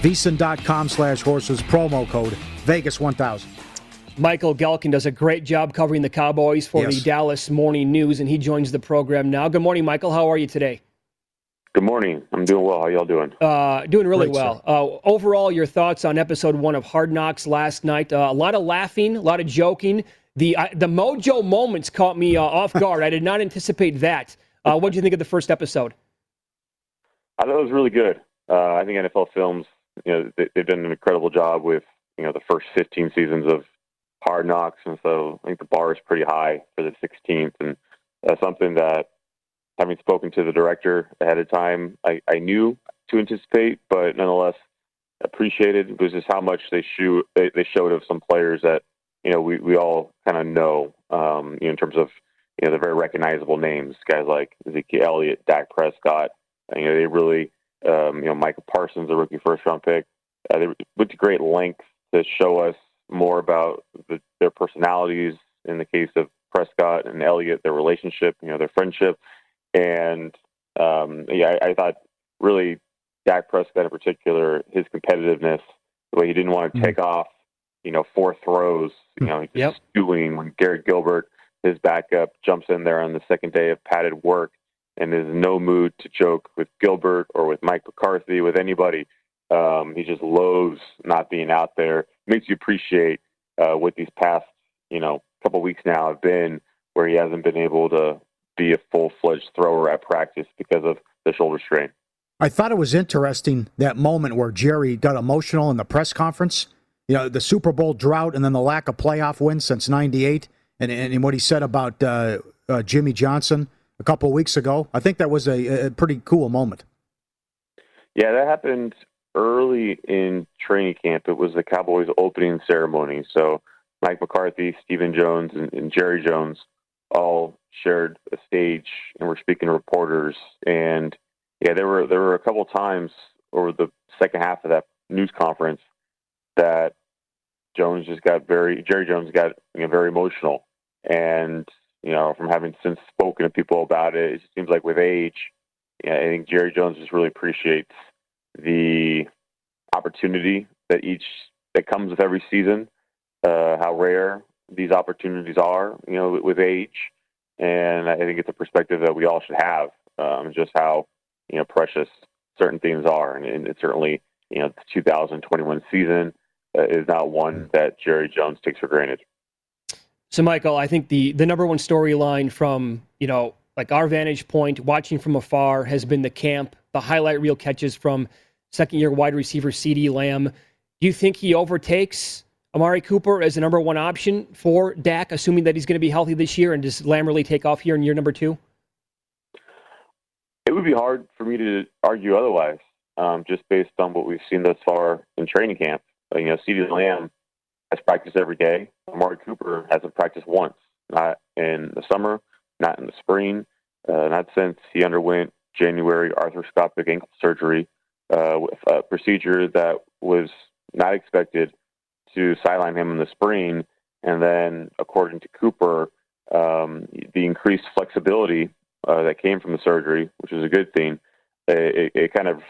vsin.com slash horses. Promo code Vegas1000. Michael Gehlken does a great job covering the Cowboys for Yes. the Dallas Morning News, and he joins the program now. Good morning, Michael. How are you today? Good morning. I'm doing well. How y'all doing? Uh, doing really Great, well. Uh, overall, your thoughts on episode one of Hard Knocks last night? Uh, a lot of laughing, a lot of joking. The uh, the mojo moments caught me uh, off guard. I did not anticipate that. Uh, what do you think of the first episode? I thought it was really good. Uh, I think NFL Films, you know, they, they've done an incredible job with you know the first 15 seasons of Hard Knocks, and so I think the bar is pretty high for the 16th, and that's something that having spoken to the director ahead of time, I, I knew to anticipate, but nonetheless appreciated was just how much they shoot they, they showed of some players that you know we, we all kind of know um, you know, in terms of you know the very recognizable names guys like Ezekiel Elliott, Dak Prescott. You know they really um, you know Micah Parsons, a rookie first round pick. Uh, they went to great lengths to show us more about the, their personalities. In the case of Prescott and Elliott, their relationship, you know, their friendship, and um, yeah, I, I thought really Dak Prescott in particular, his competitiveness, the way he didn't want to mm-hmm. take off, you know, four throws, you know, just yep. doing when Garrett Gilbert, his backup, jumps in there on the second day of padded work and is no mood to joke with Gilbert or with Mike McCarthy, with anybody. Um, he just loathes not being out there. Makes you appreciate uh, what these past, you know, couple weeks now have been, where he hasn't been able to be a full fledged thrower at practice because of the shoulder strain. I thought it was interesting that moment where Jerry got emotional in the press conference. You know, the Super Bowl drought and then the lack of playoff wins since '98, and, and what he said about uh, uh, Jimmy Johnson a couple of weeks ago. I think that was a, a pretty cool moment. Yeah, that happened early in training camp. It was the Cowboys' opening ceremony. So Mike McCarthy, Stephen Jones, and, and Jerry Jones all shared a stage and were speaking to reporters. And yeah, there were there were a couple times over the second half of that news conference that Jones just got very Jerry Jones got you know, very emotional, and you know from having since spoken to people about it, it seems like with age, I think Jerry Jones just really appreciates the opportunity that each that comes with every season, uh, how rare these opportunities are, you know, with, with age, and I think it's a perspective that we all should have, um, just how you know precious certain things are, and, and it's certainly you know the 2021 season uh, is not one mm. that Jerry Jones takes for granted. So, Michael, I think the the number one storyline from you know like our vantage point, watching from afar, has been the camp, the highlight reel catches from second year wide receiver CeeDee Lamb. Do you think he overtakes Amari Cooper as the number one option for Dak, assuming that he's going to be healthy this year? And does Lamb really take off here in year number two? it would be hard for me to argue otherwise, um, just based on what we've seen thus far in training camp. Uh, you know, CeeDee Lamb has practiced every day. Amari Cooper hasn't practiced once, not in the summer, not in the spring, uh, not since he underwent January arthroscopic ankle surgery uh, with a procedure that was not expected to sideline him in the spring. And then, according to Cooper, um, the increased flexibility uh, that came from the surgery, which is a good thing. It, it, kind of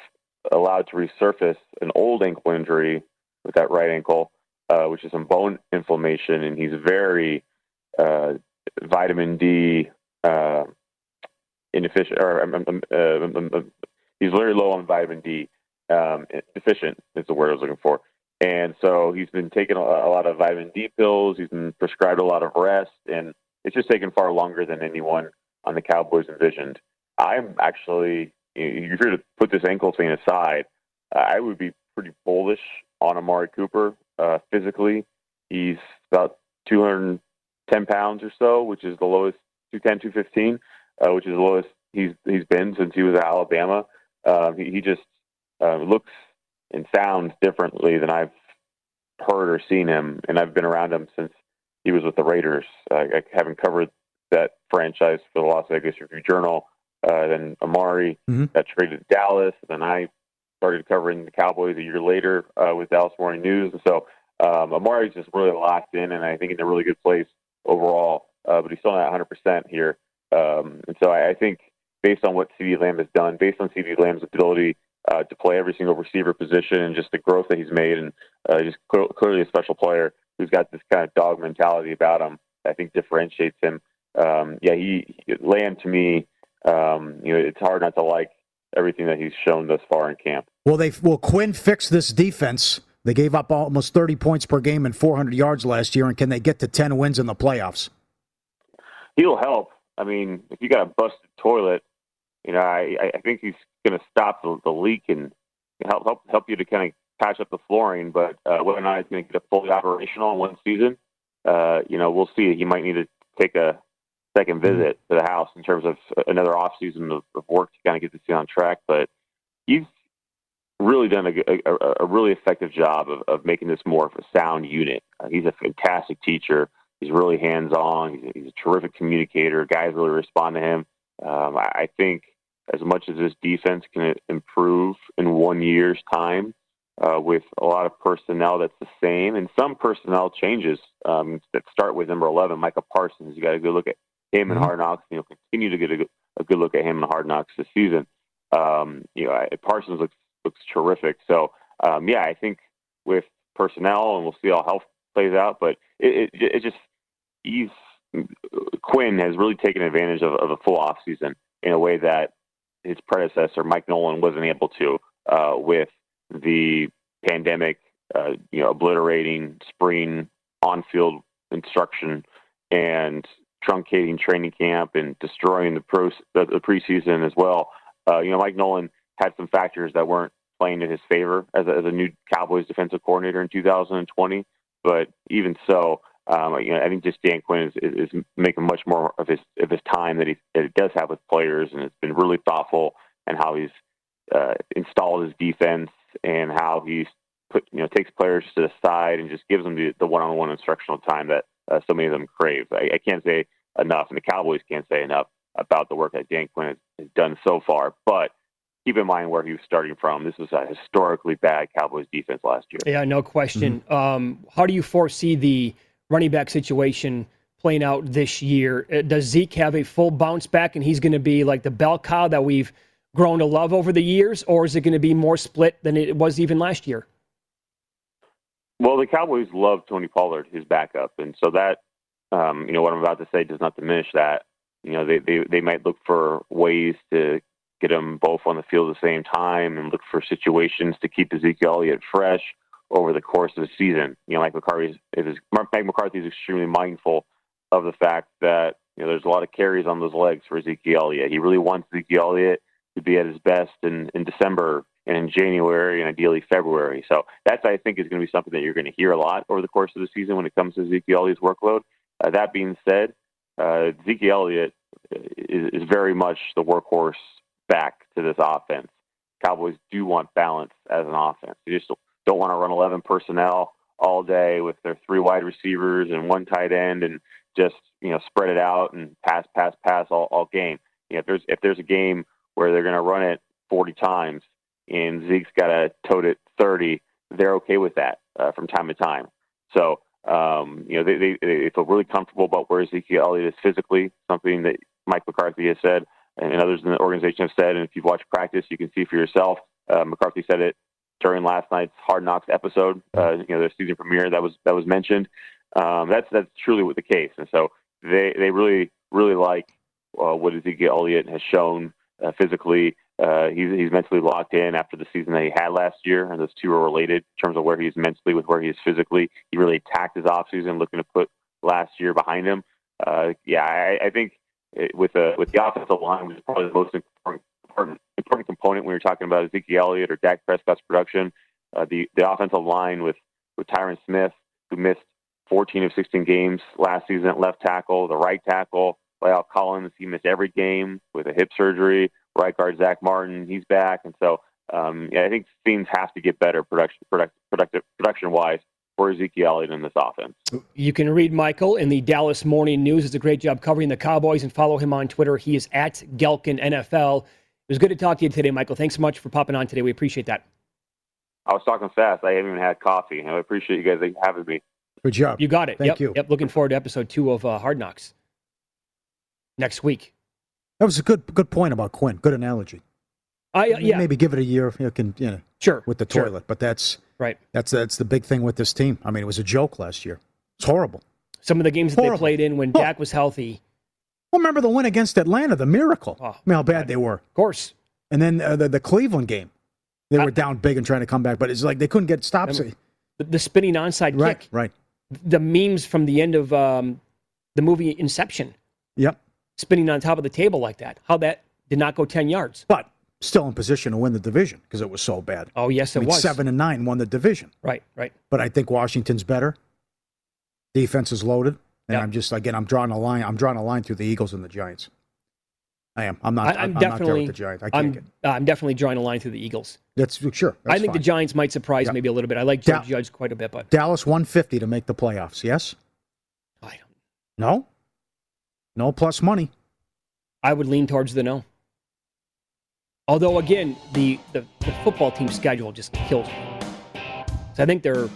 allowed to resurface an old ankle injury with that right ankle, uh, which is some bone inflammation, and he's very uh, vitamin D uh, inefficient, or um, um, um, um, he's very low on vitamin D. Um, deficient is the word I was looking for. And so he's been taking a, a lot of vitamin D pills. He's been prescribed a lot of rest, and it's just taken far longer than anyone on the Cowboys envisioned. I'm actually, you're here to put this ankle thing aside. I would be pretty bullish on Amari Cooper uh, physically. He's about 210 pounds or so, which is the lowest 210, 215, uh, which is the lowest he's he's been since he was at Alabama. Uh, he, he just uh, looks and sounds differently than I've heard or seen him, and I've been around him since he was with the Raiders. I haven't covered that franchise for the Las Vegas Review Journal. Uh, then Amari mm-hmm. got traded to Dallas. Then I started covering the Cowboys a year later uh, with Dallas Morning News. And so um, Amari's just really locked in, and I think in a really good place overall. Uh, but he's still not 100% here. Um, and so I, I, think based on what CeeDee Lamb has done, based on CeeDee Lamb's ability uh, to play every single receiver position and just the growth that he's made, and uh, just cl- clearly a special player who's got this kind of dog mentality about him, I think differentiates him um, yeah, he Lamb to me, um, you know, it's hard not to like everything that he's shown thus far in camp. Well, they will Quinn fix this defense. They gave up almost 30 points per game and 400 yards last year, and can they get to 10 wins in the playoffs? He'll help. I mean, if you got a busted toilet, you know, I, I think he's going to stop the, the leak and help help help you to kind of patch up the flooring, but uh, whether or not he's going to get fully operational in one season, uh, you know, we'll see. He might need to take a second Mm-hmm. visit to the house in terms of another off season of, of work to kind of get this thing on track. But he's really done a, a, a really effective job of, of making this more of a sound unit. Uh, he's a fantastic teacher. He's really hands on. He's, he's, a terrific communicator. Guys really respond to him. Um, I, I think as much as this defense can improve in one year's time, uh, with a lot of personnel that's the same and some personnel changes um, that start with number 11, Micah Parsons. You got to go look at him and Mm-hmm. Hard Knocks. and You'll continue to get a good, a good look at him and Hard Knocks this season. Um, you know, I- Parsons looks looks terrific. So um, yeah, I think with personnel, and we'll see how health plays out. But it, it, it just he's Quinn has really taken advantage of, of a full off season in a way that his predecessor Mike Nolan wasn't able to uh, with the pandemic, uh, you know, obliterating spring on-field instruction and truncating training camp and destroying the pro the, preseason as well. Uh, you know, Mike Nolan had some factors that weren't playing in his favor as a, as a new Cowboys defensive coordinator in 2020. But even so, um, you know, I think just Dan Quinn is, is, is making much more of his of his time that he, that he does have with players, and it's been really thoughtful and how he's uh, installed his defense and how he's put you know takes players to the side and just gives them the, the one-on-one instructional time that uh, so many of them crave. I, I can't say enough, and the Cowboys can't say enough about the work that Dan Quinn has, has done so far. But keep in mind where he was starting from. This was a historically bad Cowboys defense last year. Yeah, no question. Um, how do you foresee the running back situation playing out this year? Uh, Does Zeke have a full bounce back and he's going to be like the bell cow that we've grown to love over the years, or is it going to be more split than it was even last year? Well, the Cowboys love Tony Pollard, his backup, and so that um, you know what I'm about to say does not diminish that. You know, they they they might look for ways to get them both on the field at the same time and look for situations to keep Ezekiel Elliott fresh over the course of the season. You know, Mike McCarthy is, Mike McCarthy is extremely mindful of the fact that you know there's a lot of carries on those legs for Ezekiel Elliott. He really wants Ezekiel Elliott to be at his best in, in December and in January and ideally February. So that's I think is going to be something that you're going to hear a lot over the course of the season when it comes to Ezekiel Elliott's workload. Uh, that being said, uh, Ezekiel Elliott is, is very much the workhorse back to this offense. Cowboys do want balance as an offense. They just don't want to run 11 personnel all day with their three wide receivers and one tight end and just you know spread it out and pass, pass, pass all, all game. You know, if there's if there's a game where they're going to run it 40 times and Zeke's got to tote it 30, they're okay with that uh, from time to time. So um, you know they, they they feel really comfortable about where Ezekiel Elliott is physically, something that Mike McCarthy has said and others in the organization have said. And if you've watched practice, you can see for yourself. Uh, McCarthy said it during last night's Hard Knocks episode. Uh, you know, the season premiere that was that was mentioned. Um, that's that's truly what the case, and so they they really really like uh, what Ezekiel Elliott has shown uh, physically. Uh, he's he's mentally locked in after the season that he had last year, and those two are related in terms of where he's mentally with where he is physically. He really attacked his offseason, looking to put last year behind him. Uh, yeah, I, I think it, with the with the offensive line, which is probably the most important important, important component when you're talking about Ezekiel Elliott or Dak Prescott's production. Uh, the the offensive line with with Tyron Smith, who missed 14 of 16 games last season at left tackle, the right tackle, La'el Collins, he missed every game with a hip surgery. Right guard Zack Martin, he's back, and so um, yeah, I think things have to get better production product, productive production wise for Ezekiel Elliott in this offense. You can read Michael in the Dallas Morning News. Does a great job covering the Cowboys and follow him on Twitter. He is at Gehlken NFL. It was good to talk to you today, Michael. Thanks so much for popping on today. We appreciate that. I was talking fast. I haven't even had coffee. And I appreciate you guys having me. Good job. You got it. Thank yep, you. Yep. Looking forward to episode two of uh, Hard Knocks next week. That was a good good point about Quinn. Good analogy. I uh, yeah. Maybe give it a year. You can you know sure with the sure. toilet, but that's right. That's that's the big thing with this team. I mean, it was a joke last year. It's horrible. Some of the games that they played in when Dak was healthy. Well, remember the win against Atlanta, the miracle. Oh, I mean, how bad they were. Of course. And then uh, the the Cleveland game, they were down big and trying to come back, but it's like they couldn't get stops. The, the spinning onside Right, kick. right. The memes from the end of um, the movie Inception. Yep. Spinning on top of the table like that. How that did not go ten yards. But still in position to win the division because it was so bad. Oh yes, I it mean, was. Seven and nine won the division. Right, right. But I think Washington's better. Defense is loaded, and Yep. I'm just again I'm drawing a line. I'm drawing a line through the Eagles and the Giants. I am. I'm not. I, I'm, I'm not there definitely with the Giants. I can't I'm, get. uh, I'm definitely drawing a line through the Eagles. That's sure. I that's think the. Giants might surprise Yeah. maybe a little bit. I like Da- Judge quite a bit, but Dallas 150 to make the playoffs. Yes. I don't. No. No plus money. I would lean towards the no. Although again, the, the, the football team schedule just kills me. So I think they're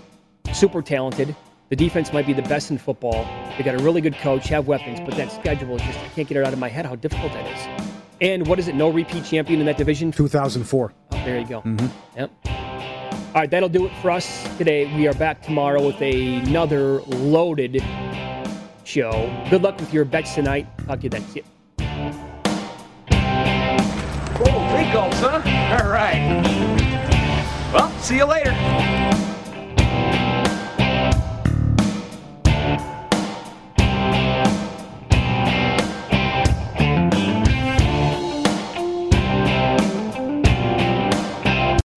super talented. The defense might be the best in football. They got a really good coach, have weapons, but that schedule is just I can't get it out of my head how difficult that is. And what is it? No repeat champion in that division. 2004. Oh, there you go. Mhm. Yep. All right, that'll do it for us today. We are back tomorrow with another loaded show. Good luck with your bets tonight. Talk to you then. See ya. Whoa, three gulps, huh? All right. Well, see you later.